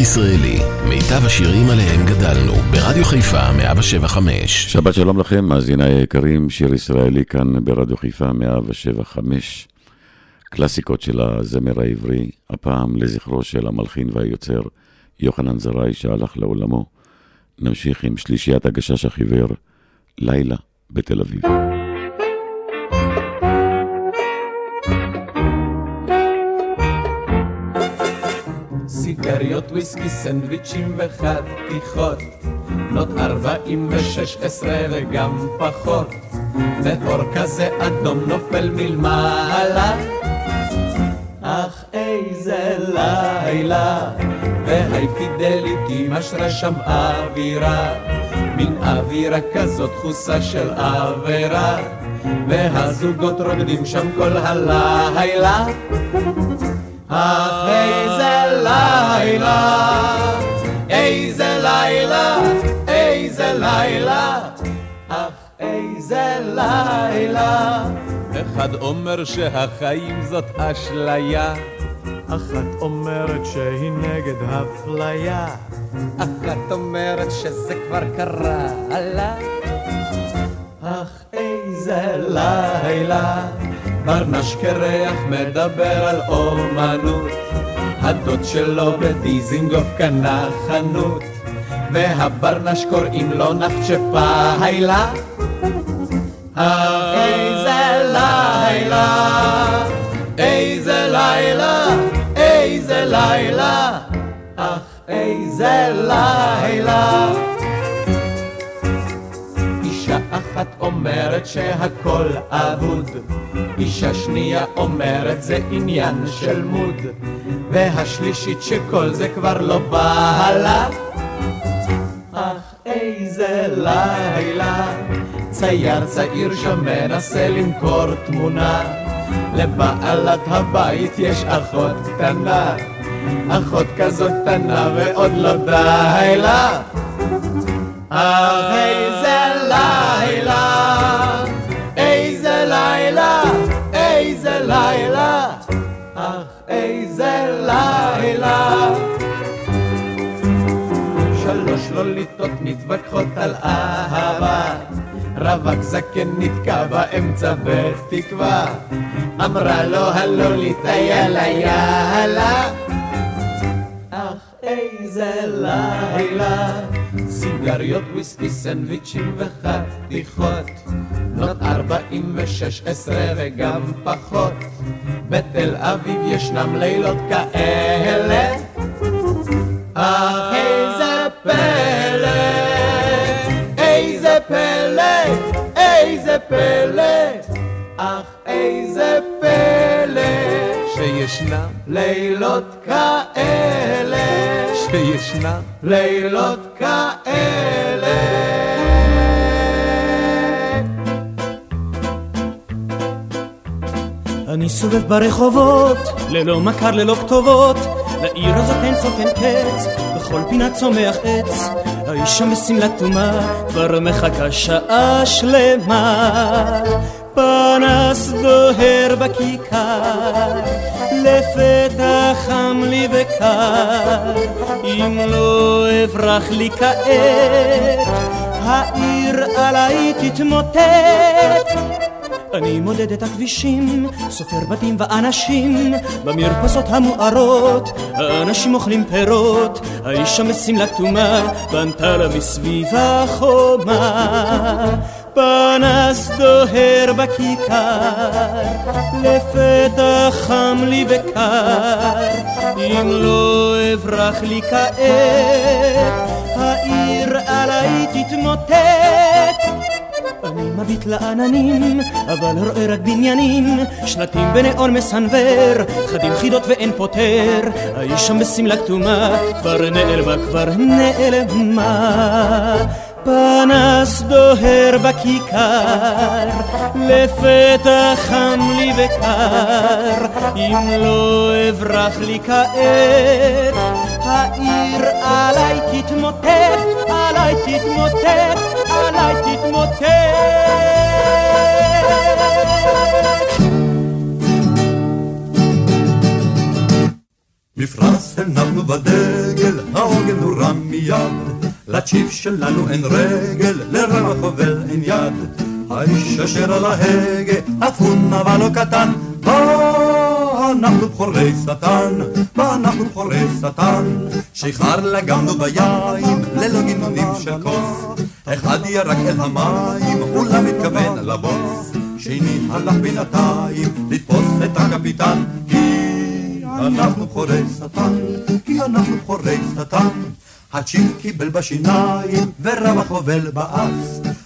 ישראלי, מיטב השירים עליהם גדלנו, ברדיו חיפה 175. שבת שלום לכם, מאזיניי היקרים, שיר ישראלי כאן ברדיו חיפה 175. קלאסיקות של הזמר העברי, הפעם לזכרו של המלחין והיוצר יוחנן זרעי שהלך לעולמו. נמשיך עם שלישיית הגשש החיוור, לילה בתל אביב. סיגריות, וויסקי, סנדוויצ'ים וחתיכות, בנות ארבעים ושש עשרה וגם פחות, ואור כזה אדום נופל מלמעלה. אך איזה לילה, והי פידליטי משרה שם אווירה, מין אווירה כזאת תחוסה של עבירה, והזוגות רוקדים שם כל הלילה. אך איזה לילה, איזה לילה, איזה לילה, אך איזה לילה. אחד אומר שהחיים זאת אשליה, אחת אומרת שהיא נגד אפליה, אחת אומרת שזה כבר קרה לה. אך איזה לילה, ברנש קרח מדבר על אומנות, הדוד שלו בדיזינגוף קנה חנות, והברנש קוראים לו נחצ'פה היילה. אך איזה לילה, איזה לילה, איזה לילה, אך איזה לילה. אומרת שהכל אבוד, אישה שנייה אומרת זה עניין של מוד, והשלישית שכל זה כבר לא בא לה. אך איזה לילה, צייר צעיר שם מנסה למכור תמונה, לבעלת הבית יש אחות קטנה, אחות כזאת קטנה ועוד לא די לה. מתווכחות על אהבה, רווק זקן נתקע באמצע בתקווה, אמרה לו הלוליטה יאללה יאללה. איזה לילה, סיגריות, וויסקי, סנדוויצ'ים וחתיכות, בנות ארבעים ושש עשרה וגם פחות, בתל אביב ישנם לילות כאלה. אך איזה פלא, איזה פלא, איזה פלא, אך איזה פלא, שישנם לילות כאלה, שישנם לילות כאלה. אני סובב ברחובות, ללא מכר, ללא כתובות, לעיר הזאת אין סוף אין קץ, בכל פינה צומח עץ. האישה בשמלה תומה, כבר מחכה שעה שלמה. פנס דוהר בכיכר, לפתע חם לי וקר, אם לא אברח לי כעת, העיר עליי תתמוטט. אני מודד את הכבישים, סופר בתים ואנשים, במרפסות המוארות, האנשים אוכלים פירות, האישה משמלה כתומה, בנתה לה מסביבה חומה. פנס דוהר בכיכר, לפתע חם לי וקר, אם לא אברח לי כעת, העיר עליי תתמוטט. אני מביט לעננים, אבל רואה רק בניינים, שלטים בניאון מסנוור, חדים חידות ואין פותר, האיש שם בשמלה כתומה, כבר נעלמה, כבר נעלמה. פנס דוהר בכיכר, לפתע חם לי וקר, אם לא אברח לי כעת, העיר עליי תתמוטט, עליי תתמוטט, עליי תתמוטט. מפרש הנפנו בדגל, העוגן נורה מיד. לצ'יפ שלנו אין רגל, לרווח חובל אין יד. האיש אשר על ההגה, אפון אבל לא קטן. אנחנו בכורי שטן, ואנחנו בכורי שטן. שיכר לגמנו ביין, ללא גינונים של כוס. אחד ירק אל המים, אולם מתכוון לבוס. שני הלך בינתיים, לתפוס את הקפיטן. כי אנחנו בכורי שטן, כי אנחנו בכורי שטן. הצ'יפ קיבל בשיניים, ורבח חובל באף.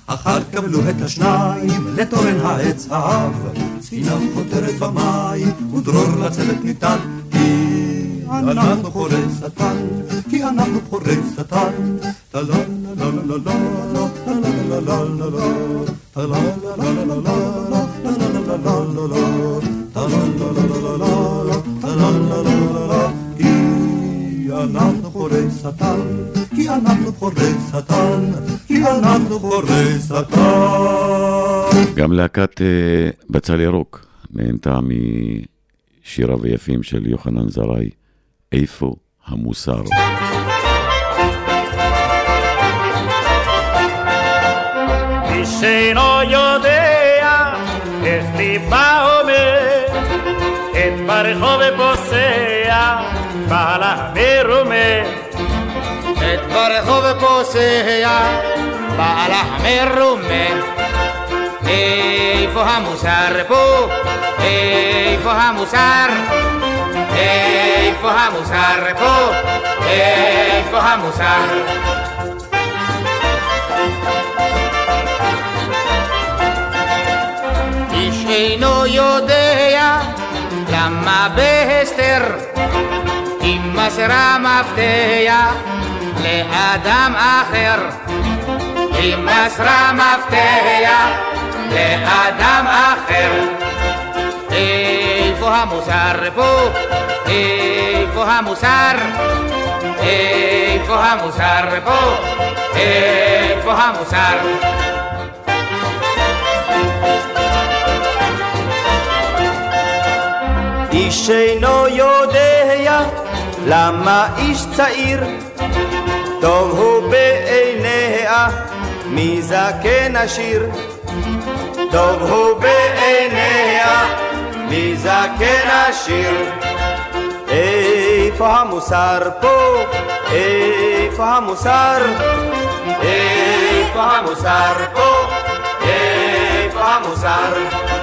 אחת קבלו את השניים, לתורן העץ האב. ספינה חותרת במים, ודרור לצוות ניתן. כי אנחנו חורי שטן, כי אנחנו חורי שטן. טה לה לה לה לה לה לה לה לה לה טה לה לה לה לה לה לה לה לה טה לה לה לה לה לה טה לה לה לה לה כי אנחנו חורי שטן, כי אנחנו חורי שטן, כי אנחנו חורי שטן. גם להקת אה, בצל ירוק נהנתה משיריו היפים של יוחנן זרעי, איפה המוסר. מי שאינו יודע איך ליבה אומר, את ברחוב פוסע, בעלה מרומה. את ברחוב פוסע, בעלה מרומה. איפה המוסר פה? איפה המוסר? איפה המוסר פה? איפה המוסר? איש אינו יודע למה בהסתר אם מסרה מפתח לאדם אחר אם מסרה מפתח לאדם אחר איפה המוסר פה? איפה המוסר? איפה המוסר פה? איפה המוסר? איש אינו יודע למה איש צעיר טוב הוא בעיניה מזקן עשיר טוב הוא בעיניה מזקן עשיר איפה המוסר פה? איפה המוסר? איפה המוסר פה? איפה המוסר?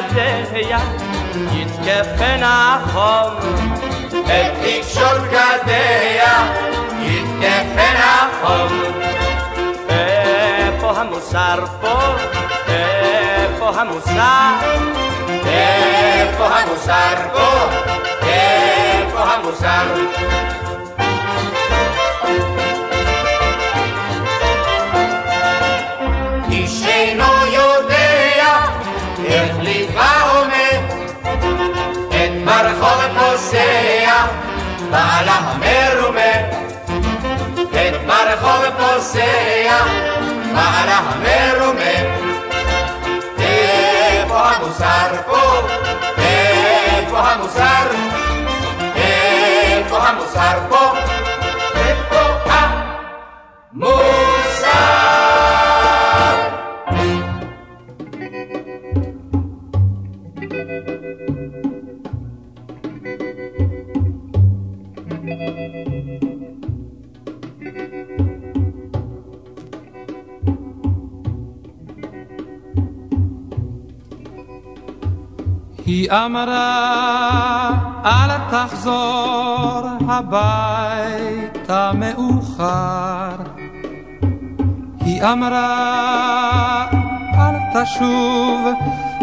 גדיה יתקפנה החום את תפשוט גדיה יתקפנה החום איפה המוסר פה? איפה המוסר? איפה המוסר פה? איפה המוסר? נוסע, מעלה המרומם היא אמרה, אל תחזור הביתה מאוחר. היא אמרה, אל תשוב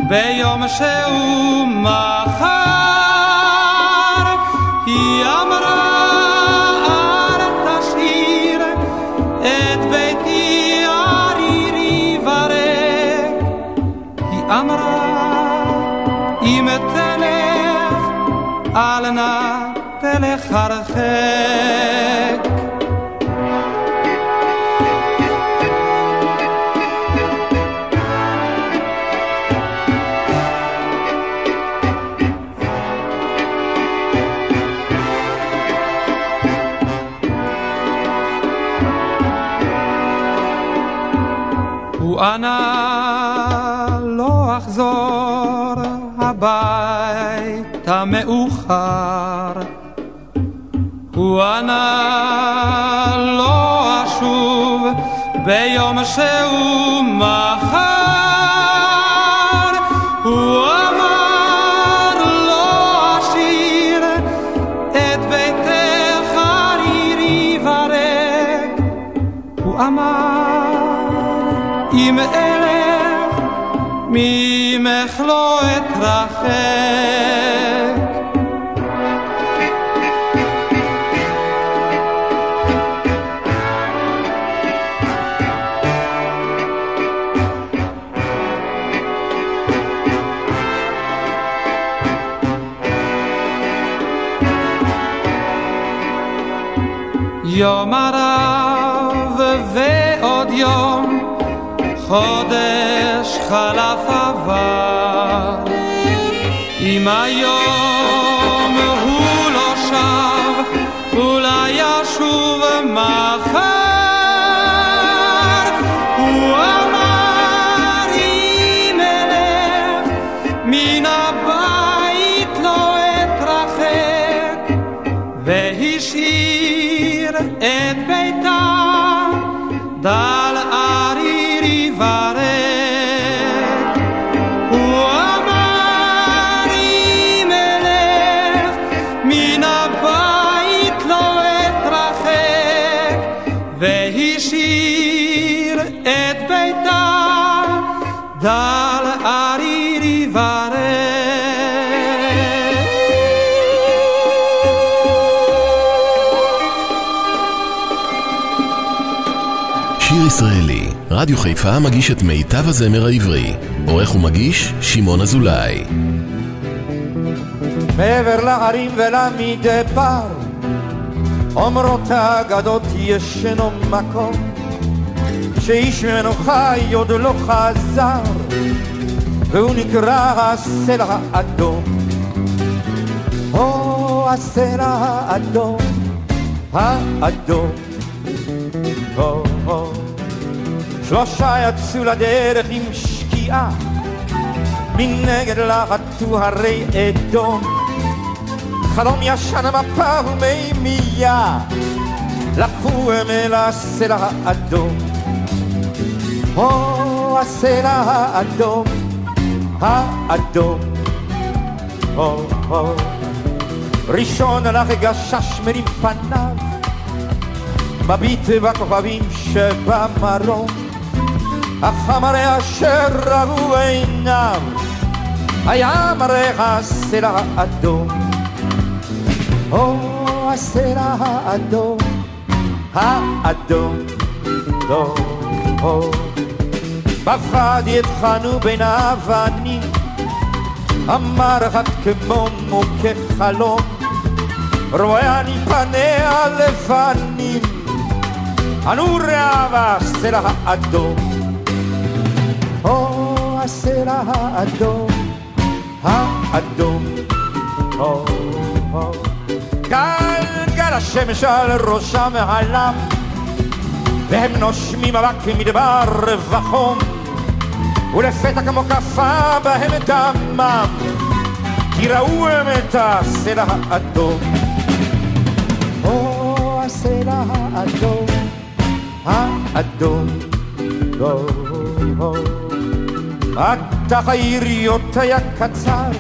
ביום שהוא מחר. היא אמרה, ענה לא אחזור הביתה מאוחר. הוא ענה לא אשוב ביום שהוא מחר. הוא אמר לא אשאיר את ביתך ערירי וריק. הוא אמר אם אלך ממך לא אתרחק. יום הרב ועוד יום חודש חלף עבר, אם היום רדיו חיפה מגיש את מיטב הזמר העברי. עורך ומגיש, שמעון אזולאי. מעבר להרים ולמדבר, אומרות האגדות ישנו מקום, שאיש ממנו חי עוד לא חזר, והוא נקרא הסלע האדום. או הסלע האדום, האדום. או, או. שלושה יצאו לדרך עם שקיעה, מנגד לחתו הרי אדום. חלום ישן מפה ומימייה, לקחו הם אל הסלע האדום. או הסלע האדום, האדום. או, או. ראשון הלך גשש מרים פניו, מביט בכוכבים שבמרום, אך המראה אשר ראו עיניו, היה מראה הסלע האדום. או הסלע האדום, האדום. או. בפחד יטחנו בין האבנים, אמר אחד כמו מוכה חלום, רואה אני פניה לבנים, אנו רעב הסלע האדום. או הסלע האדום, האדום. או, או. גלגל השמש על ראשם הלם, והם נושמים אבק מדבר וחום, ולפתע כמו כפה בהם דמם, כי ראו הם את הסלע האדום. או הסלע האדום, האדום. לא, לא. מטח היריות היה קצר,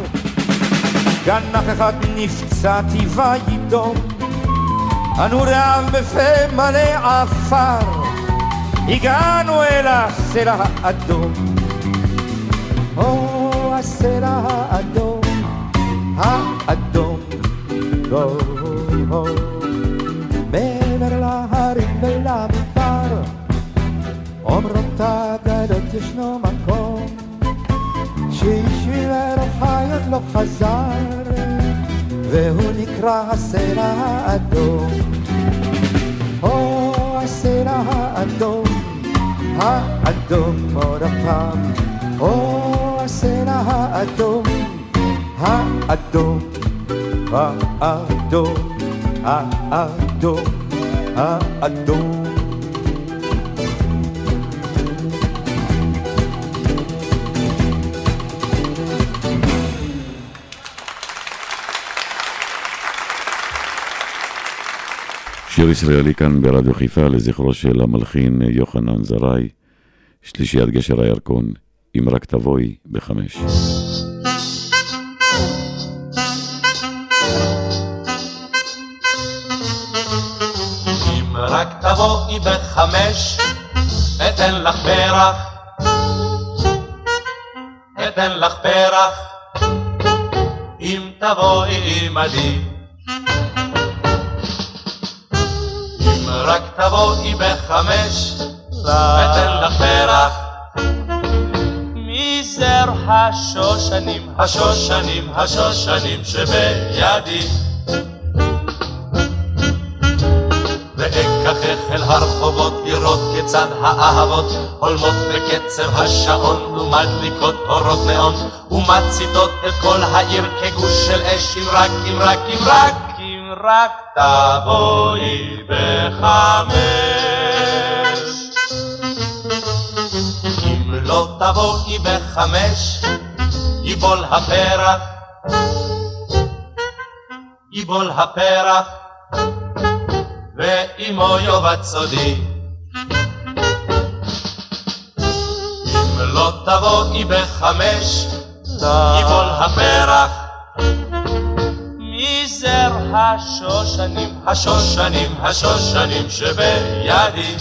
גנח אחד נפצעתי וידום, אנו רעב בפה מלא עפר, הגענו אל הסלע האדום. או הסלע האדום, האדום, גו, מעבר להרים ולמדבר, אומרות אגדות ישנו מקום, מרוחי עוד לא חזר, והוא נקרא הסלע האדום. או הסלע האדום, האדום עוד הפעם, או הסלע האדום, האדום, האדום, האדום, האדום. שיר ישראלי כאן ברדיו חיפה לזכרו של המלחין יוחנן זרעי, שלישיית גשר הירקון, אם רק תבואי בחמש. רק תבואי בחמש, אתן לך פרח, אתן לך פרח, אם תבואי עמדי. רק תבואי בחמש, אתן לך פרח. מזר השושנים, השושנים, השושנים שבידי. ואקחך אל הרחובות לראות כיצד האהבות הולמות בקצב השעון ומדליקות אורות נאון ומציתות את כל העיר כגוש של אש אם רק, אם רק, אם רק, רק תבואי בחמש. אם לא תבואי בחמש, ייבול הפרח, ייבול הפרח. ואמו יאבד סודי. אם לא תבואי בחמש, יבול הפרח. השושנים, השושנים, השושנים שבידי.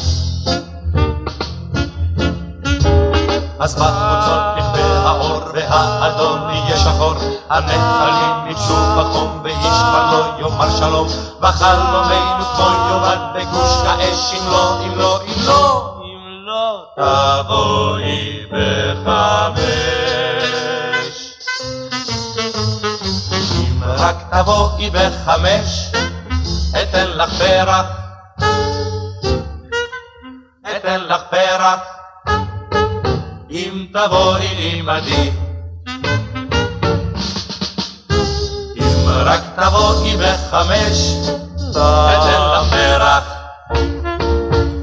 אז בחוצות נכבה האור והאדום יהיה שחור, הנחלים ניגשו בחום ואיש כבר לא יאמר שלום, וחלומנו כמו יאבד בגוש האש, אם לא, אם לא, אם לא, אם לא תבואי בחמש. רק תבואי בחמש, אתן לך פרח, אתן לך פרח. אם תבואי עמדי. אם רק תבואי בחמש, אתן לך פרח.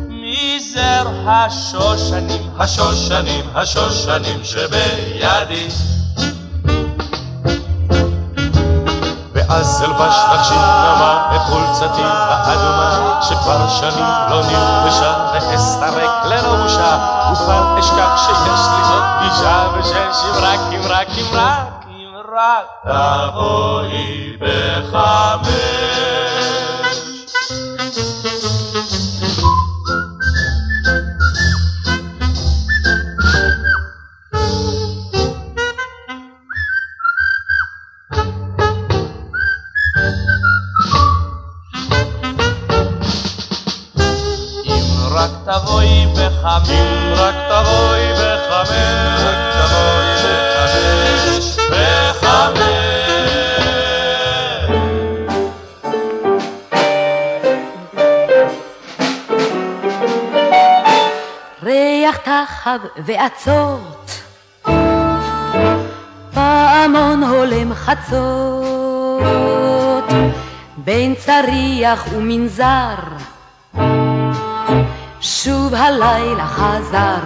מזר השושנים, השושנים, השושנים שבידי. ואז אלבש לך שינמה את חולצתי האדומה שכבר שנים לא נלבשה ואסתרק ללא וכבר אשכח שיש לי עוד פגישה ושש אם רק אם רק אם רק אם רק. תבואי בחמש תבואי בחמש, רק תבואי בחמש, רק תבואי בחמש, בחמש. תחב ועצות, פעמון הולם חצות, בין צריח ומנזר. שוב הלילה חזר,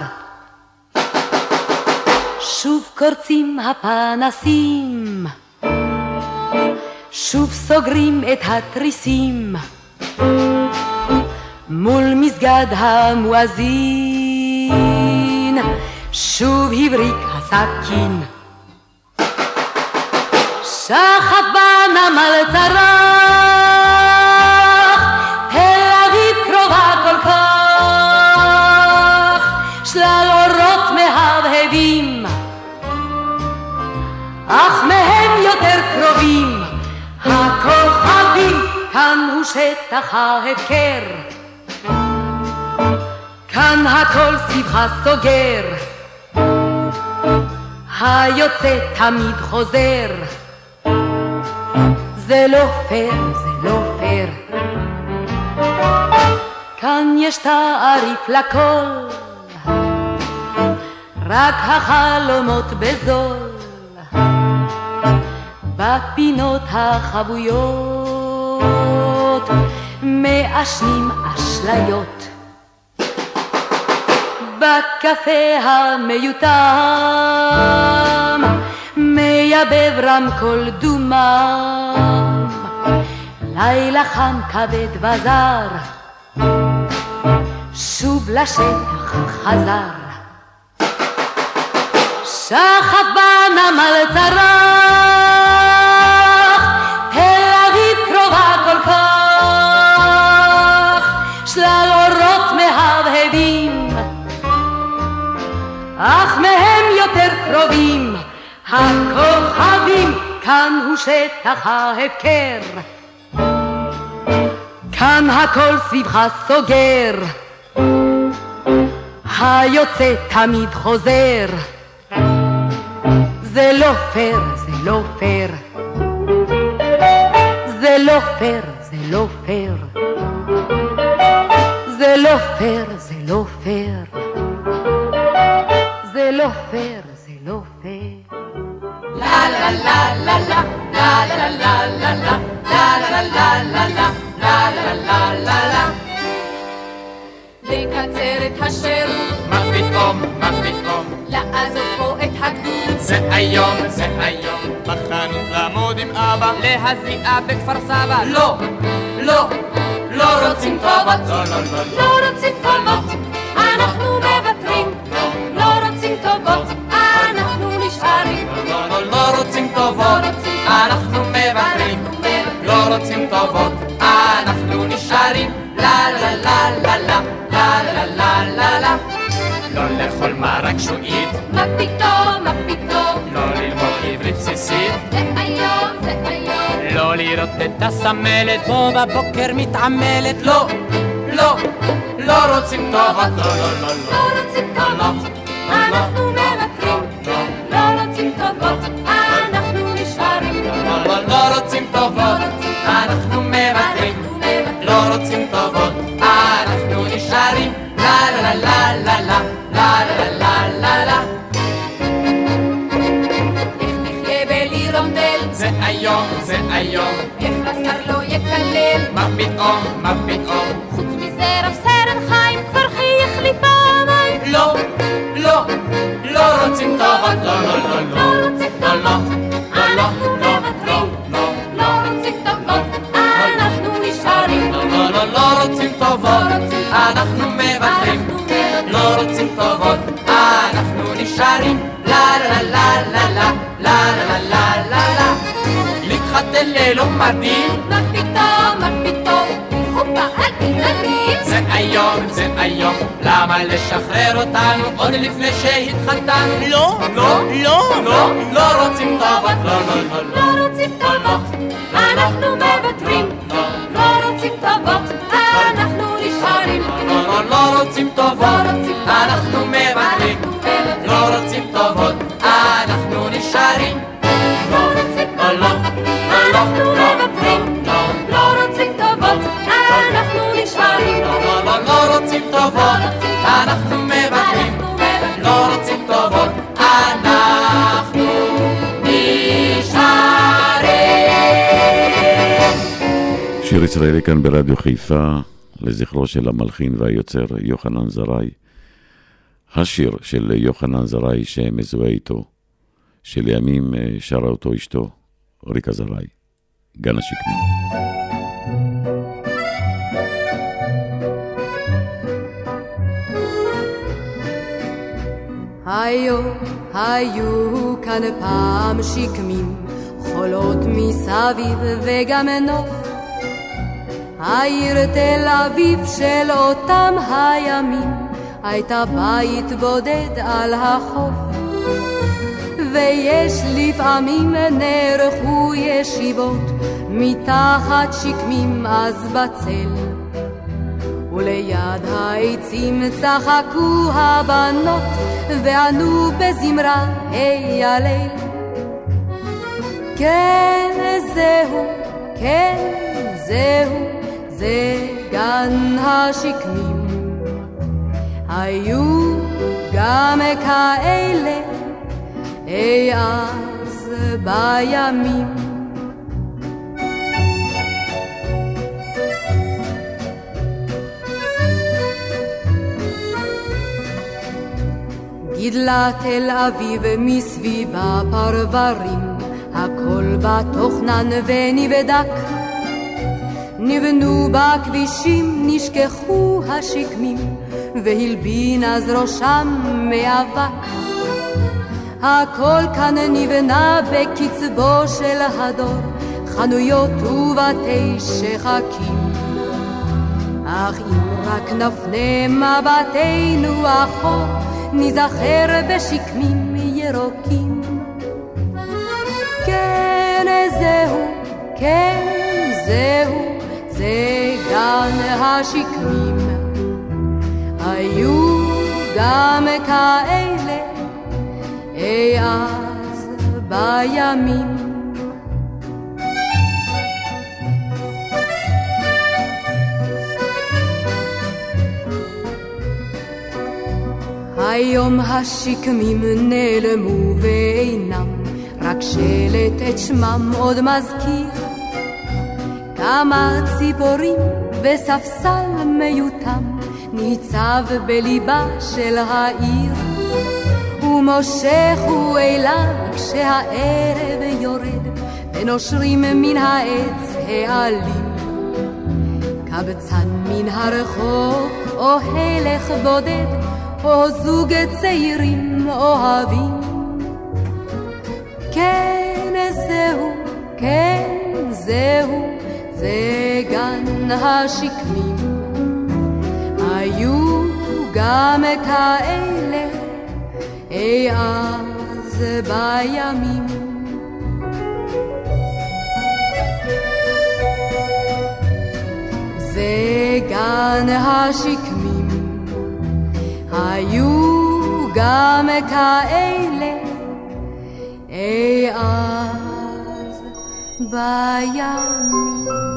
שוב קורצים הפנסים, שוב סוגרים את התריסים, מול מסגד המואזין, שוב הבריק הסכין. שחף בנמל צרח, כאן הוא שטח ההפקר. כאן הכל סביבך סוגר, היוצא תמיד חוזר. זה לא פייר, זה לא פייר. כאן יש תעריף לכל, רק החלומות בזול. בפינות החבויות מעשנים אשליות. בקפה המיותם מייבב רמקול דומם לילה חם כבד וזר שוב לשטח חזר שחף בנמל צרח אך מהם יותר קרובים הכוכבים, כאן הוא שטח ההפקר. כאן הכל סביבך סוגר, היוצא תמיד חוזר. זה לא פייר, זה לא פייר. זה לא פייר, זה לא פייר. זה לא פייר, זה לא פייר. זה לא פייר, זה לא פייר. לה לה לה לה לה לה לה לה לה לה לה לה לה לה לה לה לה לה לה לקצר את השירות מה פתאום, מה פתאום, לעזוב פה את הגדוד זה היום, זה היום, בחנות לעמוד עם אבא, להזיעה בכפר סבא לא, לא, לא רוצים טובות לא, לא, לא, לא, לא רוצים טובות אנחנו לא טובות אנחנו נשארים. לא, לא, לא רוצים טובות, אנחנו מוותרים, לא רוצים טובות, אנחנו נשארים, לה לה לה לה לה לה לה לה לה לה. לא לאכול מרק שועית, מה פתאום, מה פתאום? לא ללמוד עברית בסיסית, זה היום, זה היום. לא לראות את הסמלת, בו בבוקר מתעמלת, לא, לא, לא רוצים טובות, לא, לא, לא, לא, לא רוצים טובות מה פתאום, מה פתאום, חוץ מזה רב סרן חיים כבר חייך לי פעמיים לא, לא, לא רוצים טובות, לא, לא, לא, לא, לא רוצים לא, לא, טובות לא, לא, לא, מוותרים לא, לא רוצים טובות אנחנו נשארים לא, לא, לא, לא רוצים טובות, אנחנו מוותרים, לא רוצים טובות, אנחנו נשארים, לה לה לה לה לה לה לה לה לה לה להתחתן ללא מדים, אל תתנגדים זה היום, זה היום, למה לשחרר אותנו עוד לפני שהתחתנו? לא, לא, לא, לא, לא רוצים טובות, לא, לא, לא, לא, לא רוצים טובות. אנחנו מוותרים. לא. רוצים טובות. אנחנו נשארים. לא, לא, לא רוצים טובות, אנחנו מוותרים, נשארים. שיר ישראלי כאן ברדיו חיפה, לזכרו של המלחין והיוצר יוחנן זרעי. השיר של יוחנן זרעי שמזוהה איתו, שלימים אה, שרה אותו אשתו, ריקה זרעי, גן השקמים. היו, היו כאן פעם שקמים, עולות מסביב וגם נוף. העיר תל אביב של אותם הימים הייתה בית בודד על החוף. ויש לפעמים נערכו ישיבות מתחת שקמים אז בצל. וליד העצים צחקו הבנות וענו בזמרה היי הליל. כן זהו, כן זהו, זה גן השקמים. היו גם כאלה אי אז בימים. גידלה תל אביב מסביבה פרברים, הכל בתוכנן ונבדק. נבנו בכבישים, נשכחו השקמים, והלבין אז ראשם מאבק. הכל כאן נבנה בקצבו של הדור, חנויות ובתי שחקים. אך אם רק נפנה מבטנו אחור, ניזכר בשקמים ירוקים. כן, זהו, כן, זהו, זה גן השקמים. היו גם כאלה אי אז בימים. היום השקמים נעלמו ואינם, רק שלט את שמם עוד מזכיר. כמה ציפורים וספסל מיותם ניצב בליבה של העיר. ומושך הוא אליו כשהערב יורד, ונושרים מן העץ העלים. קבצן מן הרחוב או הלך בודד, או זוג צעירים אוהבים. כן, זהו, כן, זהו, זה גן השקמים. היו גם כאלה אי אז בימים. זה גן השקמים. היו גם כאלה אי אז בימים.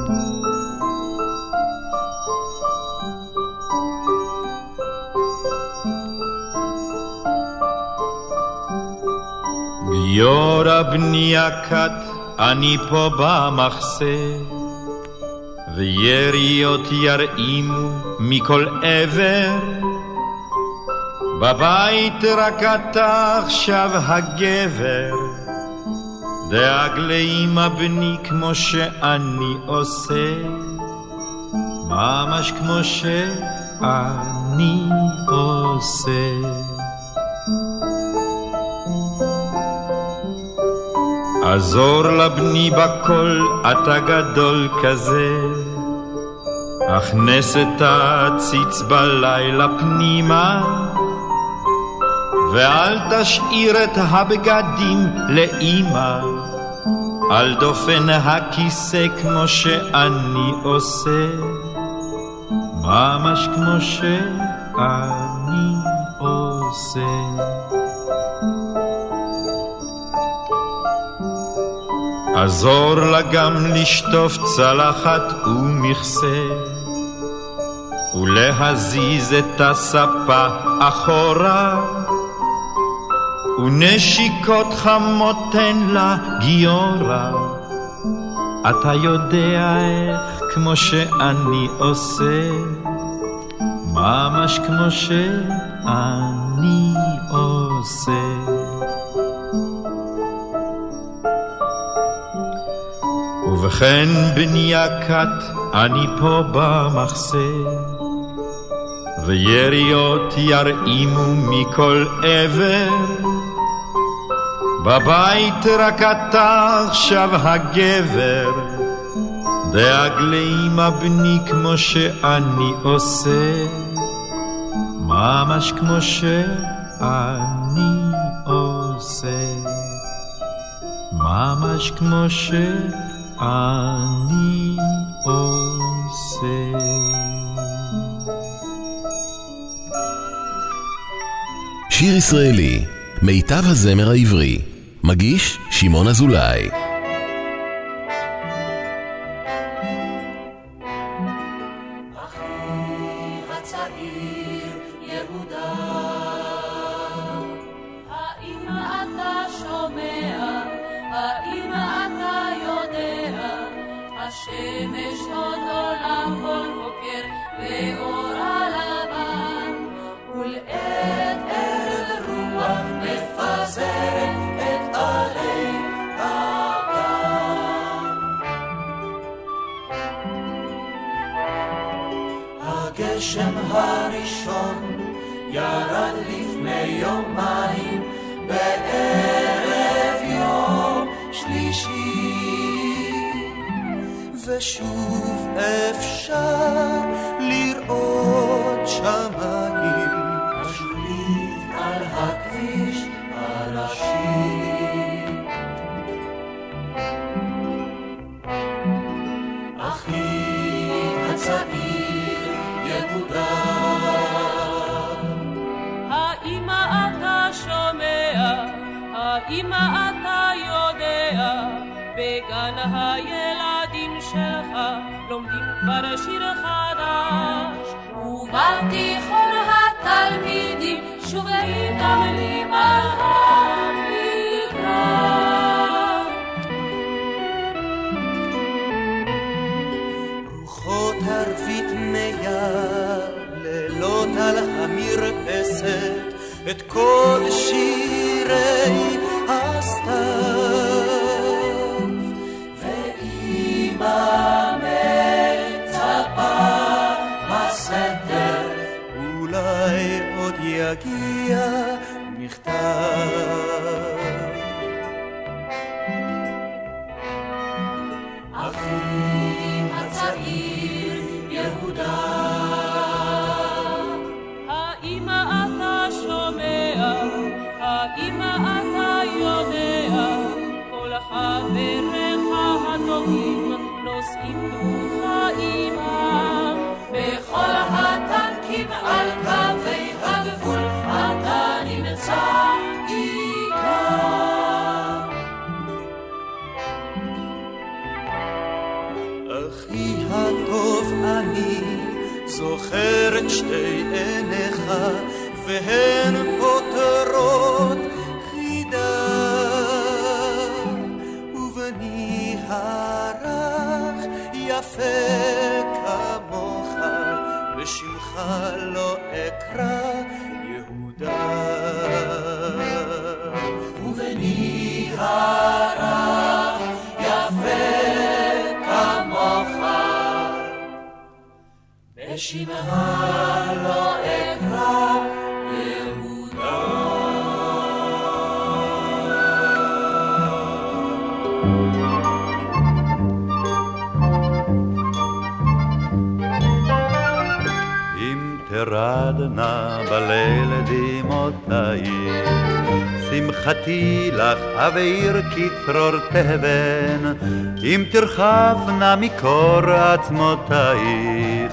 גיורא בניה כת, אני פה במחסה, ויריות ירעימו מכל עבר. בבית רק אתה עכשיו הגבר, דאג לאמא בני כמו שאני עושה, ממש כמו שאני עושה. עזור לבני בכל, אתה גדול כזה, הכנס את העציץ בלילה פנימה, ואל תשאיר את הבגדים לאימא, על דופן הכיסא כמו שאני עושה, ממש כמו שאני עושה. עזור לה גם לשטוף צלחת ומכסה, ולהזיז את הספה אחורה. ונשיקות חמות תן לה גיורא. אתה יודע איך כמו שאני עושה, ממש כמו שאני עושה. ובכן בני הכת, אני פה במחסה, ויריות ירעימו מכל עבר. בבית רק אתה עכשיו הגבר, דאג לאמא בני כמו שאני עושה, ממש כמו שאני עושה, ממש כמו שאני עושה. שיר ישראלי, מיטב הזמר העברי, מגיש שמעון אזולאי. השמש עוד עולה כל בוקר לאורה לבן ולעת ערב רוח מפזרת את עלי הגן. הגשם הראשון ירד לפני יומיים ושוב אפשר לראות שמיים سر شیر خداش او وقتی خورها تلمیدی شوه دملی رو میگرم روخو ترفیت میگم לילות על ات את כל שירי יגיע מכתב. אחי הצעיר יהודה האמא אתה שומע, האמא אתה יודע, כל חבריך הטובים נושאים דוחה עמם. בכל הטנקים על קווי הגבול אתה נמצא איתם. אחי הטוב אני זוכר את שתי עיניך והן פותרות חידה ובני הרך יפה כמוך ושמך לא אקרא תרדנה בליל דמעותייך, שמחתי לך אבעיר כצרור תבן, אם תרחבנה מקור עצמותייך,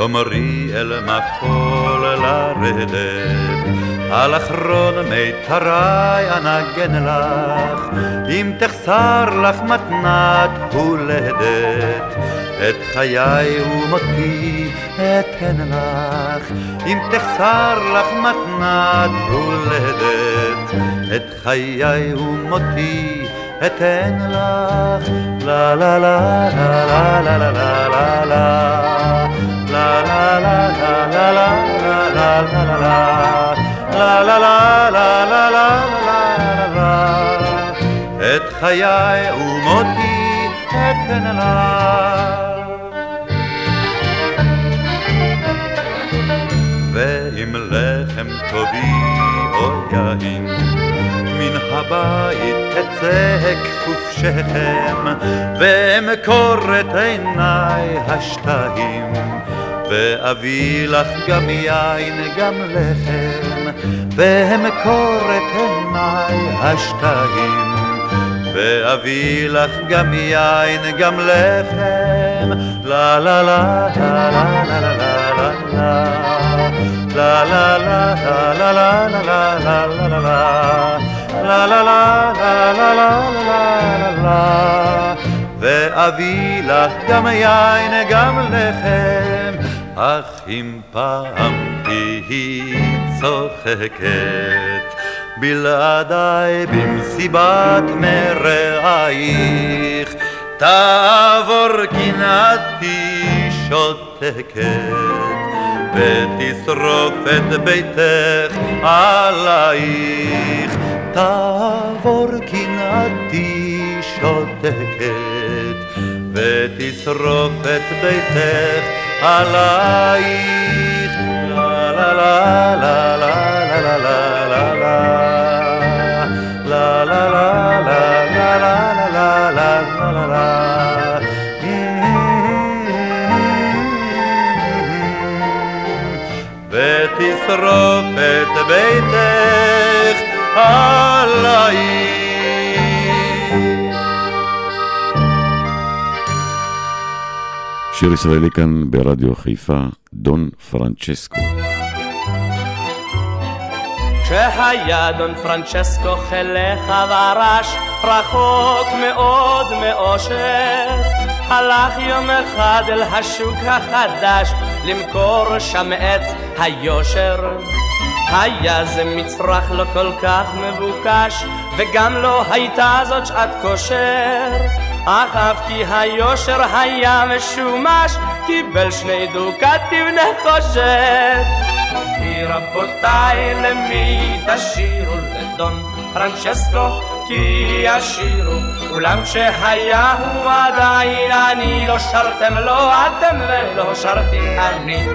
תאמרי אל מחול לרדת. על אחרון מיתרי אנגן לך, אם תחסר לך מתנת הולדת, את חיי ומותי אתן לך, אם תחסר לך מתנת הולדת, את חיי ומותי אתן לך, לה לה לה לה לה לה לה לה לה לה לה לה לה לה לה לה לה לה לה לה לה לה לה לה לה לה את חיי ומותי אתן לך ועם לחם טובי או יין מן הבית אצא כפוף שכם ואמכור את עיניי השתיים ואביא לך גם יין גם לחם ואמכור את עיניי השתיים ואביא לך גם יין גם לחם לה לה לה לה לה לה לה לה לה לה לה לה לה לה לה לה לה לה לה לה לה לה לה לה לה לה לה. ואביא לך גם יין גם לחם אך אם פעם תהי צוחקת בלעדיי במסיבת מרעייך תעבור קנאתי שותקת ותשרוף את ביתך עלייך תעבור קנאתי שותקת ותשרוף את ביתך עלייך לה לה לה לה לה לה לה לה לה לה לה לה ותשרוף את ביתך עלייך שיר ישראלי כאן ברדיו חיפה, דון פרנצ'סקו. כשהיה דון פרנצ'סקו חלך ורש, רחוק מאוד מאושר, הלך יום אחד אל השוק החדש, למכור שם את היושר. היה זה מצרך לא כל כך מבוקש, וגם לא הייתה זאת שעת כושר. אך אף כי היושר היה משומש, קיבל שני דוקטים נחושת. כי רבותיי, למי תשירו לדון פרנצ'סקו? כי ישירו, אולם כשהיה הוא עדיין אני, לא שרתם לו אתם ולא שרתי אני.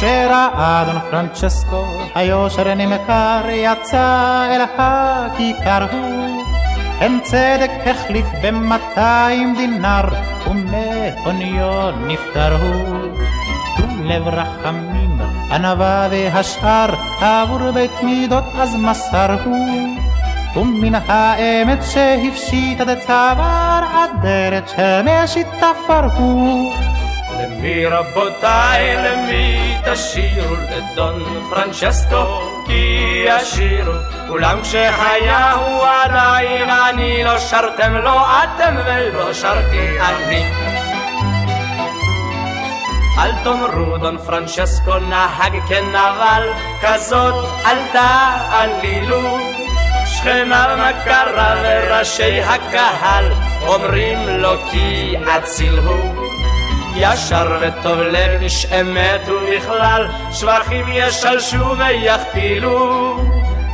כשראה דון פרנצ'סקו, היושר נמכר, יצא אל הכיכר הוא. אין צדק החליף במאתיים דינר, ומאוניו נפטר הוא. טוב לב רחמים, ענווה והשאר, עבור בית מידות אז מסר הוא. ומן האמת שהפשיט עד צוואר, אדרת של משית תפר הוא. למי רבותיי, למי תשירו לדון פרנצ'סקו? כי ישירו, אולם כשהיה הוא עדיין אני, לא שרתם לו אתם ולא שרתי אני. אל תאמרו דון פרנצ'סקו נהג כנבל, כזאת אל תעלילו. שכניו מכרה וראשי הקהל אומרים לו כי אציל הוא. ישר וטוב לב איש אמת ובכלל שבחים ישלשו ויכפילו.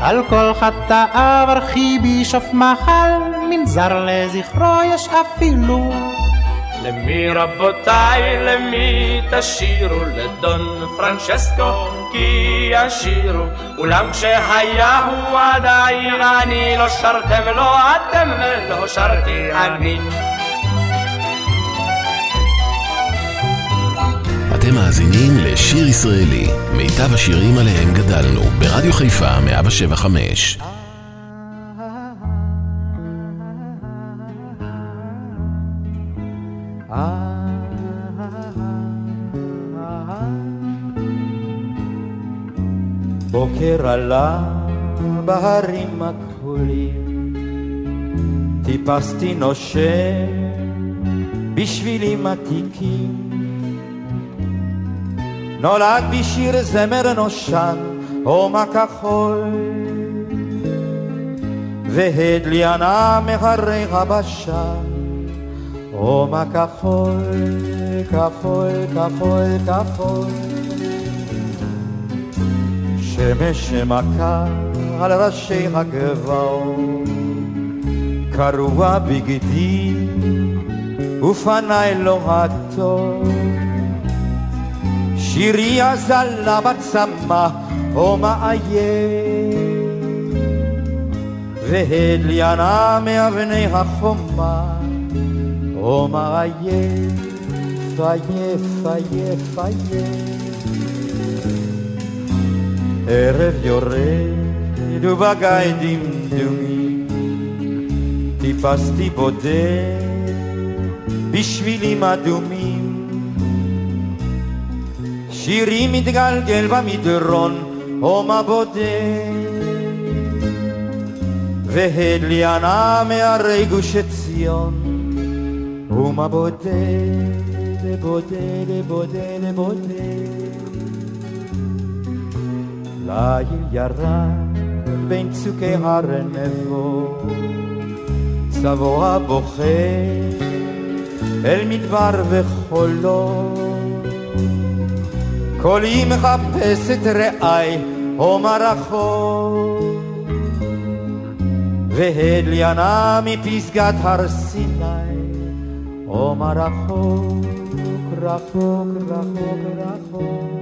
על כל חטאיו ארכי בישוף מחל מנזר לזכרו יש אפילו. למי רבותיי, למי תשירו? לדון פרנצ'סקו כי ישירו. אולם כשהיה הוא עדיין אני לא שרתם לו אתם ולא שרתי אני אתם מאזינים לשיר ישראלי, מיטב השירים עליהם גדלנו, ברדיו חיפה 175. בוקר עלה בהרים הכחולים, טיפסתי נושם בשבילים עתיקים. נולד בי שיר זמר נושן, הומה כחול, והד לי ענה מהרי הבשן, הומה כחול, כחול, כחול, כחול. שמש שמכה על ראשי הגבעות, קרוע בגדי ופניי לא הטוב. שירי אזלה בצמא או מאיים, והדליינה מאבני החומה, או מעייף, עייף, עייף, עייף. ערב יורד ובגיא דמדומים, טיפסתי בודד בשבילים אדומים. שירי מתגלגל במדרון, הומה בודד, והדליינה מהרי גוש עציון, הומה בודד, בודד, בודד, בודד. ליל ירד בין צוקי הר נבו, צבוע בוכה אל מדבר וחולות. קולי מחפש את רעי הומה רחוק, והדליינה מפסגת הר סיני, הומה רחוק, רחוק, רחוק, רחוק.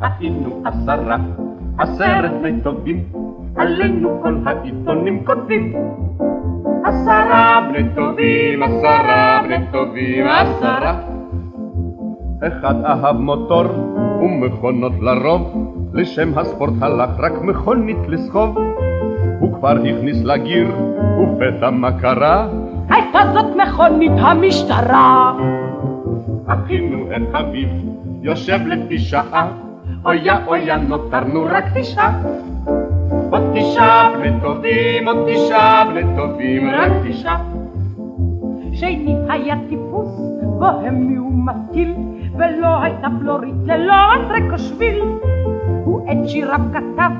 היינו עשרה, עשרת טובים, עלינו כל העיתונים כותבים. עשרה בני טובים, עשרה בני טובים, עשרה. אחד אהב מוטור ומכונות לרוב, לשם הספורט הלך רק מכונית לסחוב. הוא כבר הכניס לגיר, ופתע מה קרה? הייתה זאת מכונית המשטרה. אחינו את אביו, יושב לפי שעה, אויה אויה נותרנו רק תשעה. עוד תשעה בני טובים, עוד תשעה בני טובים, רק תשעה. שני היה טיפוס בוהמי ומשכיל, ולא הייתה פלורית ללא אנטרקו שביל. הוא את שיריו כתב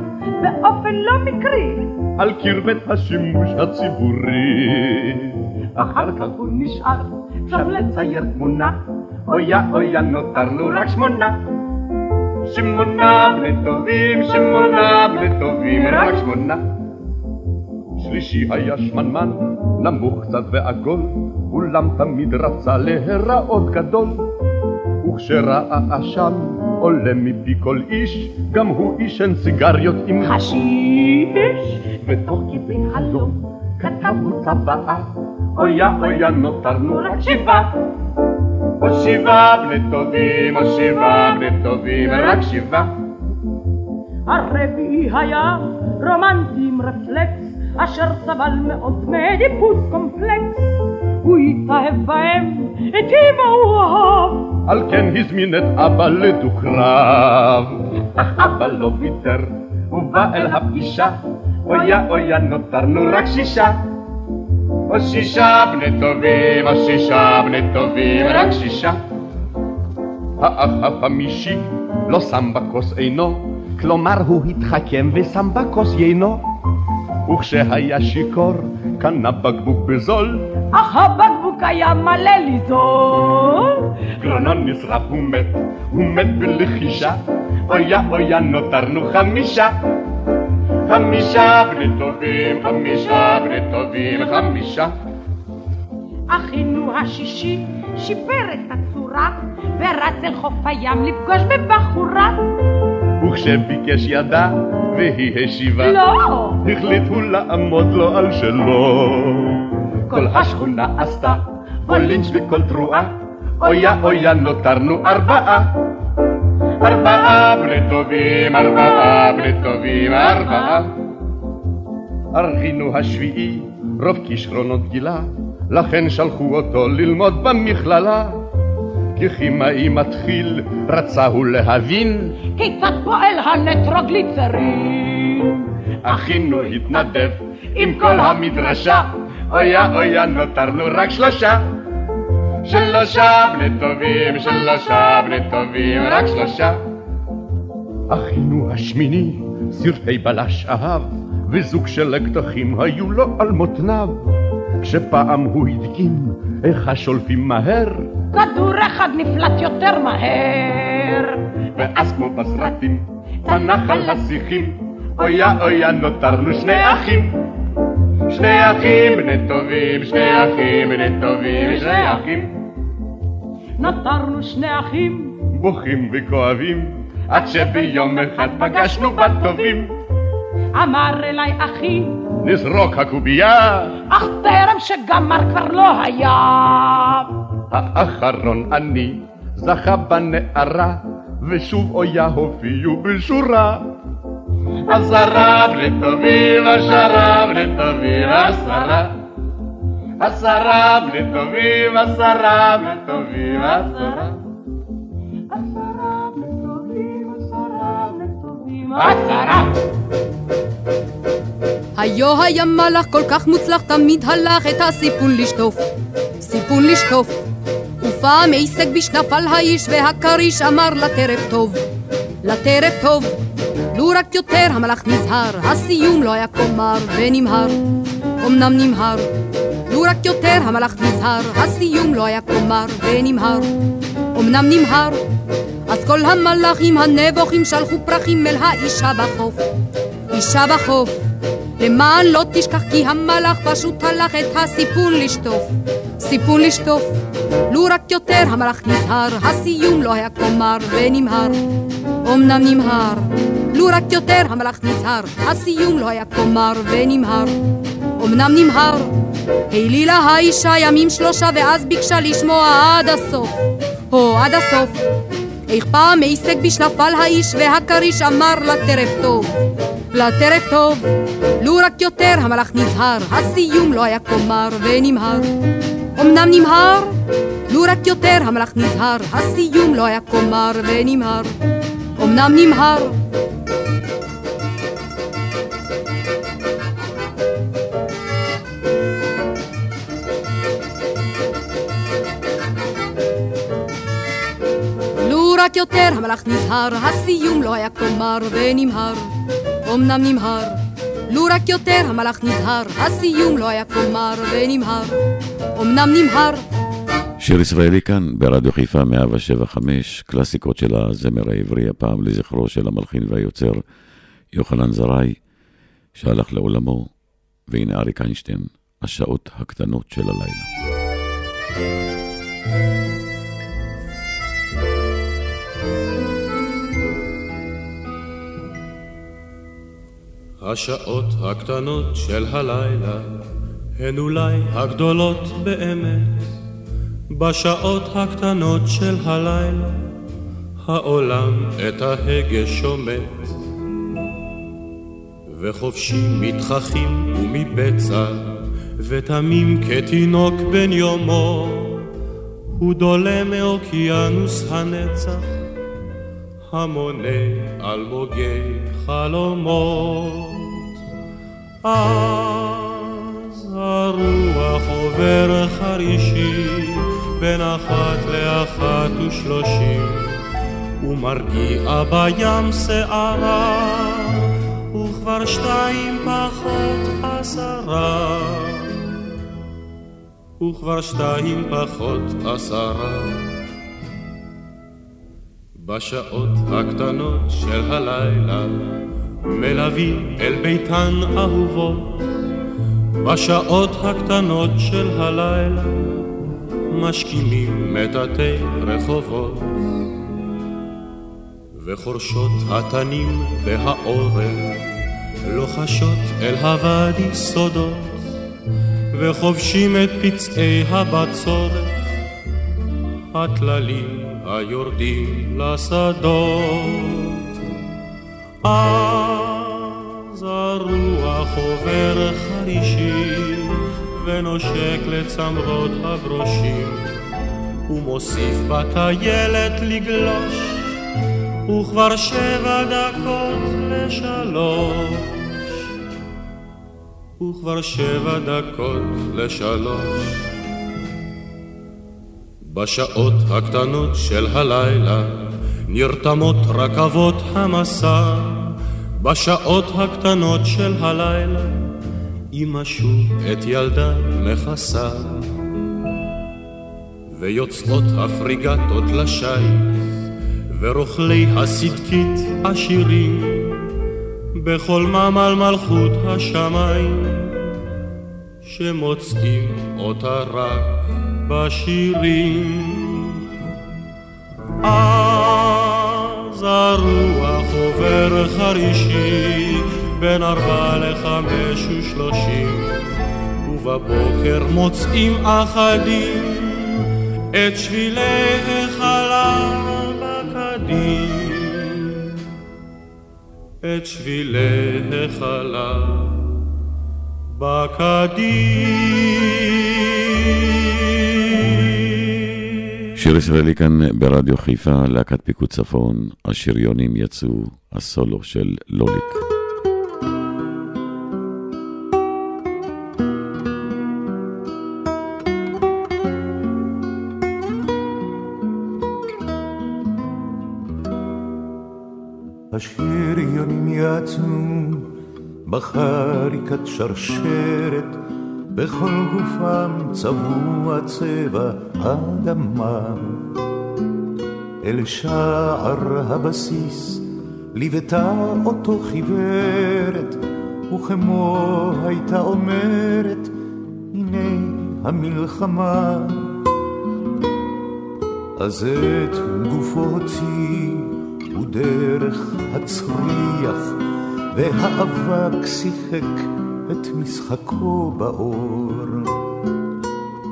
באופן לא מקרי. על קרבת השימוש הציבורי. אחר כך הוא נשאר עכשיו לצייר תמונה, אויה אויה נותרנו רק שמונה. שמונה בני טובים, שמונה בני טובים, רק שמונה. שלישי היה שמנמן, נמוך קצת ועגול, אולם תמיד רצה להיראות גדול. וכשראה עשן עולה מפי כל איש, גם הוא עישן סיגריות עם חשיש. ותוך כדי חלום כתבנו צוואה, אויה אויה נותרנו רק שבעה. או שבעה בני טובים, או שבעה בני טובים, רק שבעה. הרביעי היה רומנטי עם רפלקס, אשר סבל מאוד מדיפוס קומפלקס. הוא התאהב בהם, את אמא הוא אהב. על כן הזמין את אבא לדו-קרב. אך אבא לא ויתר, הוא בא אל הפגישה, אויה אויה נותרנו רק שישה. או שישה בני טובים, או שישה בני טובים, רק שישה. האח החמישי לא שם בכוס עינו, כלומר הוא התחכם ושם בכוס יינו. וכשהיה שיכור, קנה בקבוק בזול, אך הבקבוק היה מלא ליזול. גרונו נשרף ומת, הוא מת בלחישה, אויה אויה נותרנו חמישה. חמישה בני טובים, חמישה בני טובים, חמישה. אחינו השישי שיפר את הצורה, ורץ אל חוף הים לפגוש בבחורה. וכשביקש ידה והיא השיבה, לא! החליטו לעמוד לו על שלו. כל השכונה עשתה בו לינץ' וכל תרועה, אויה אויה נותרנו ארבעה. ארבעה בני טובים, ארבעה בני טובים, ארבעה. ארכינו השביעי, רוב כישרונות גילה, לכן שלחו אותו ללמוד במכללה. ככימאי מתחיל, רצה הוא להבין כיצד פועל הנטרוגליצרין. אחינו התנדב עם כל המדרשה, אויה אויה נותרנו רק שלושה. שלושה בני טובים, שלושה בני טובים, רק שלושה. אחינו השמיני, סרטי בלש אהב, וזוג של אקדחים היו לו על מותניו. כשפעם הוא הדגים איך השולפים מהר, כדור אחד נפלט יותר מהר. ואז כמו בסרטים, צנח על השיחים, אויה אויה נותרנו שני אחים. שני אחים בני טובים, שני אחים בני טובים, שני אחים. נותרנו שני אחים, בוכים וכואבים, עד שביום אחד פגשנו בטובים. אמר אליי אחי, נזרוק הקובייה, אך טרם שגמר כבר לא היה. האחרון אני, זכה בנערה, ושוב אויה הופיעו בשורה. עשרה בני טובים, עשרה בני טובים, עשרה. עשרה בני טובים, עשרה בני טובים, עשרה. עשרה. היו היה מלאך כל כך מוצלח, תמיד הלך את הסיפון לשטוף. סיפון לשטוף. ופעם הישג בשנף על האיש, והכריש אמר לטרף טוב. לטרף טוב. לו רק יותר המלאך נזהר, הסיום לא היה קומר ונמהר. אמנם נמהר. לו רק יותר המלאך נזהר, הסיום לא היה קומר ונמהר. אמנם נמהר. אז כל המלאכים הנבוכים שלחו פרחים אל האישה בחוף. אישה בחוף. למען לא תשכח כי המלאך פשוט הלך את הסיפון לשטוף. סיפון לשטוף. לו רק יותר המלאך נזהר, הסיום לא היה קומר ונמהר. אמנם נמהר. לו רק יותר המלאך נזהר, הסיום לא היה קומר ונמהר. אמנם נמהר. העלילה האישה ימים שלושה ואז ביקשה לשמוע עד הסוף. הו, עד הסוף. איך פעם הישג בשלף על האיש והכריש אמר לטרף טוב. לטרף טוב, לו רק יותר המלאך נזהר, הסיום לא היה קומר ונמהר. אמנם נמהר, לו רק יותר המלאך נזהר, הסיום לא היה קומר ונמהר. אמנם נמהר. לו רק יותר המלאך נזהר, הסיום לא היה קומר ונמהר. אמנם נמהר, לו רק יותר המלאך נזהר, הסיום לא היה קומר ונמהר. אמנם נמהר. שיר ישראלי כאן ברדיו חיפה 175, קלאסיקות של הזמר העברי, הפעם לזכרו של המלחין והיוצר יוחנן זרעי, שהלך לעולמו, והנה אריק איינשטיין, השעות הקטנות של הלילה. השעות הקטנות של הלילה הן אולי הגדולות באמת. בשעות הקטנות של הלילה העולם את ההגה שומט. וחופשי מתחכים ומבצע ותמים כתינוק בן יומו הוא דולה מאוקיינוס הנצח המונה אלמוגי חלומות. אז הרוח עובר חרישי בין אחת לאחת ושלושים. ומרגיע בים שערה וכבר שתיים פחות עשרה. וכבר שתיים פחות עשרה. בשעות הקטנות של הלילה מלווים אל ביתן אהובות. בשעות הקטנות של הלילה משכימים מטאטי רחובות. וחורשות התנים והאורן לוחשות אל הוואדי סודות, וחובשים את פצעי הבצורת, הטללים היורדים לשדות. אז הרוח עובר חרישי ונושק לצמרות הברושים ומוסיף בטיילת לגלוש וכבר שבע דקות לשלוש. וכבר שבע דקות לשלוש. בשעות הקטנות של הלילה נרתמות רכבות המסע. בשעות הקטנות של הלילה אמא שוב את ילדה מכסה ויוצאות הפריגטות לשיט ורוכלי הסדקית עשירים בכל ממל מלכות השמיים שמוצאים אותה רק בשירים. אז הרוח עובר חרישי בין ארבע לחמש ושלושים ובבוקר מוצאים אחדים את שבילי החלל בקדים את שבילי החלל בקדים שיר ישראלי כאן ברדיו חיפה, להקת פיקוד צפון, השריונים יצאו, הסולו של לוליק. השריונים יצאו בחריקת שרשרת, בכל גופם צבוע צבע אדמה. אל שער הבסיס ליוותה אותו חיוורת, וכמו הייתה אומרת, הנה המלחמה. אז את גופו הוציא ודרך הצריח והאבק שיחק את משחקו באור.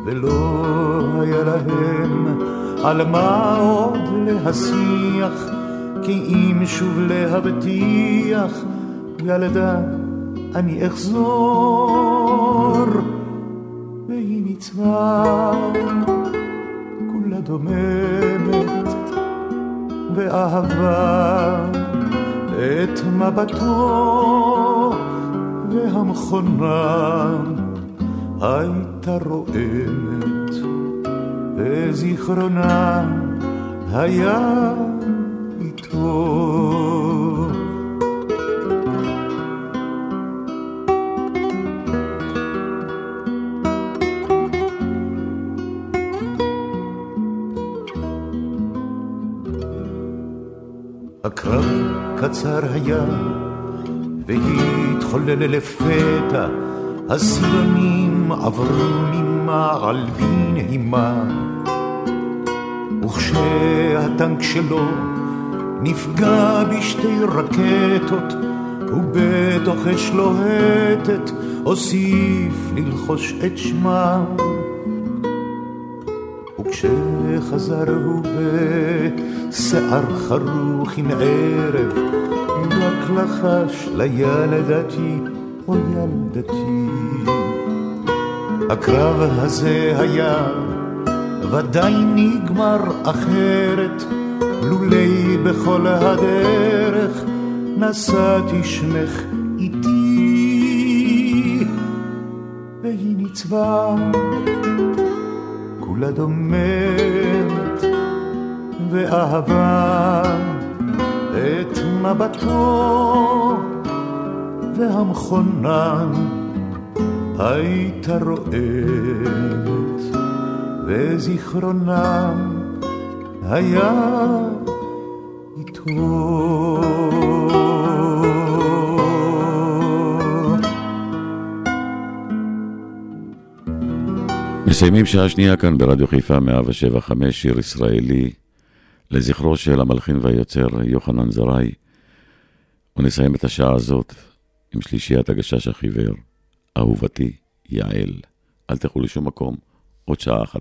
ולא היה להם על מה עוד להשיח, כי אם שוב להבטיח, ילדה, אני אחזור. והיא ניצבה, כולה דוממת, ואהבה את מבטו, והמכונה הייתה רועמת, וזיכרונה היה איתו. הקרב קצר היה, והתחולל לפתע, הסילונים עברו ממעל בנהימה. וכשהטנק שלו נפגע בשתי רקטות, ובתוך אש לוהטת הוסיף ללחוש את שמם. וכשחזר הוא בשיער חרוך עם ערב, רק לחש לילדתי, או ילדתי. הקרב הזה היה ודאי נגמר אחרת, לולי בכל הדרך נשאתי שמך איתי, והיא ניצבה כולה דוממת ואהבה את מבטו והמכונה הייתה רועמת וזיכרונה היה איתו. מסיימים שעה שנייה כאן ברדיו חיפה 175, שיר ישראלי, לזכרו של המלחין והיוצר יוחנן זרעי. ונסיים את השעה הזאת עם שלישיית הגשש החיוור, אהובתי יעל. אל תלכו לשום מקום, עוד שעה אחת.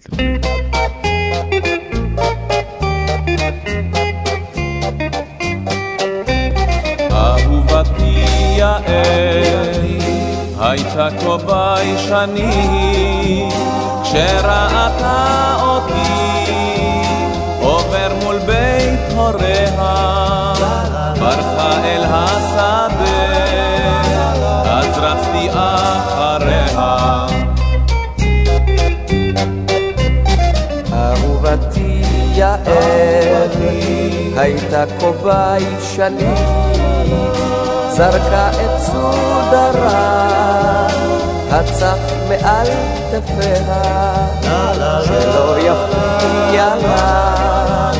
אהובתי יעל, הייתה כה ביישנית, כשראתה אותי עובר מול בית הוריה, ברחה אל השדה, אז רצתי אחריה. אהובתי יעל, הייתה כה ביישנית, זרקה את סודרה, הצח מעל כתפיה, שלא יפריע לה,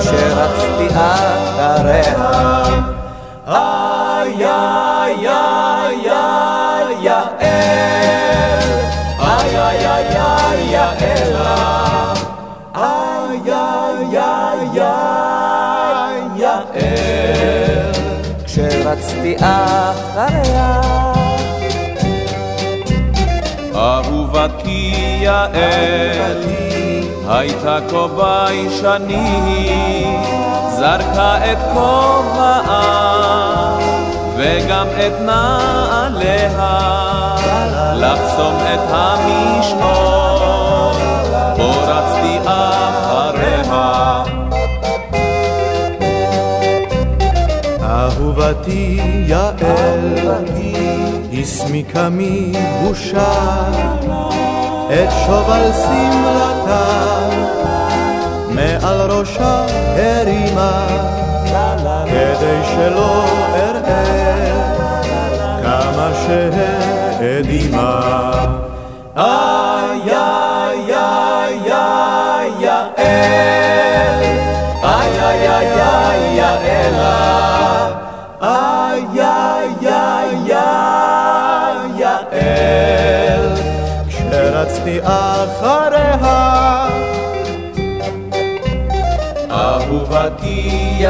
כשרצתי אחריה. איי איי איי איי יעל, הייתה כה ביישנית, זרקה את כובעה וגם את נעליה, לחסום את המשעול, פה רצתי אחריה. אהובתי יעל, הסמיקה מבושה את שובל שמלתה, מעל ראשה הרימה, כדי שלא אראה כמה שהאדימה. איי איי איי איי יעל, איי איי איי יעלה,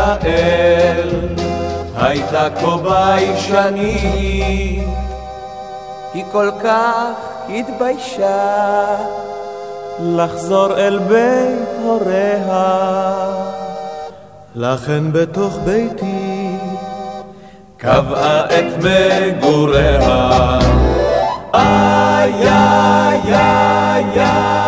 יעל, הייתה כה ביישנית, היא כל כך התביישה לחזור אל בית הוריה. לכן בתוך ביתי קבעה את מגוריה. איי איי איי איי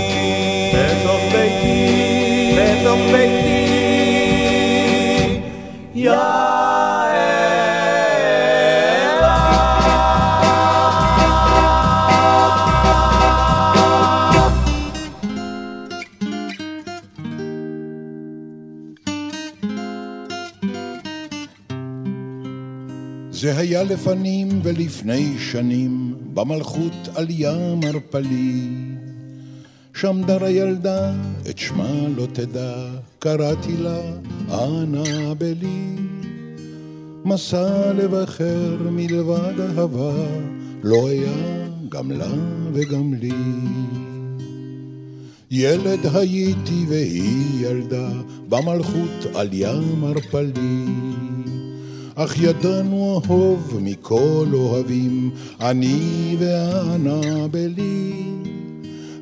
היה לפנים ולפני שנים, במלכות עלייה מרפלי. שם דרה ילדה, את שמה לא תדע, קראתי לה אנה בלי. מסע לב אחר מלבד אהבה, לא היה גם לה וגם לי. ילד הייתי והיא ילדה, במלכות עלייה מרפלי. אך ידענו אהוב מכל אוהבים, אני ואנה בלי.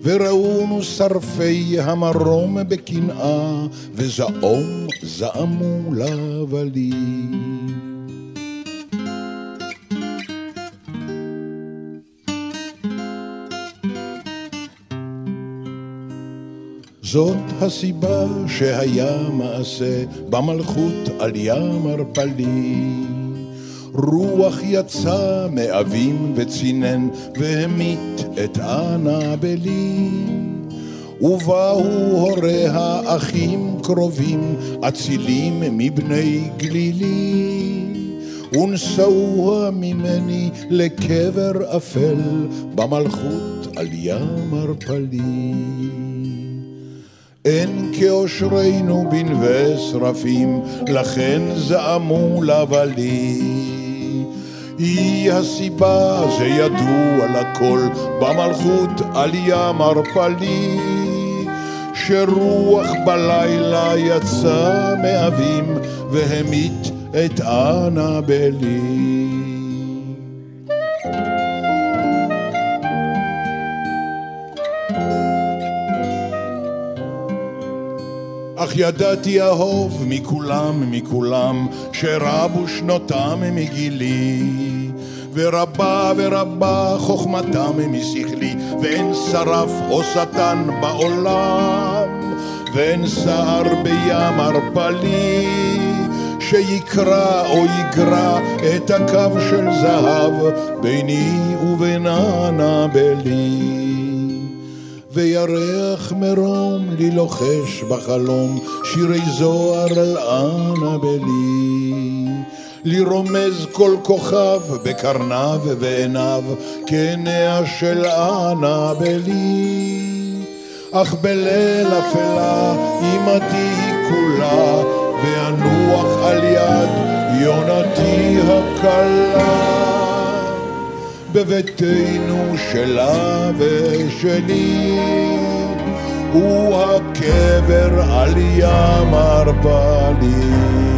וראונו שרפי המרום בקנאה, וזעום זעמו לבלי. זאת הסיבה שהיה מעשה במלכות על ים ערפלי. רוח יצא מאבים וצינן והמית את אנה בלי. ובאו הוריה אחים קרובים, אצילים מבני גלילי. ונשאוה ממני לקבר אפל במלכות על ים ערפלי. אין כאושרנו בנווה שרפים, לכן זעמו לבלי. היא הסיבה, זה ידוע לכל, במלכות עלייה מרפלי. שרוח בלילה יצא מאבים והמית את אנבלי. אך ידעתי אהוב מכולם, מכולם, שרבו שנותם מגילי. ורבה ורבה חוכמתם משכלי, ואין שרף או שטן בעולם, ואין סער בים ערפלי, שיקרא או יגרע את הקו של זהב ביני ובין אנבלי. וירח מרום לי לוחש בחלום שירי זוהר על אנבלי. לי רומז כל כוכב בקרניו ובעיניו כעיניה של אנבלי. אך בליל אפלה עמדי היא כולה ואנוח על יד יונתי הקלה. בביתנו שלה ושלי הוא הקבר על ים ארבלי.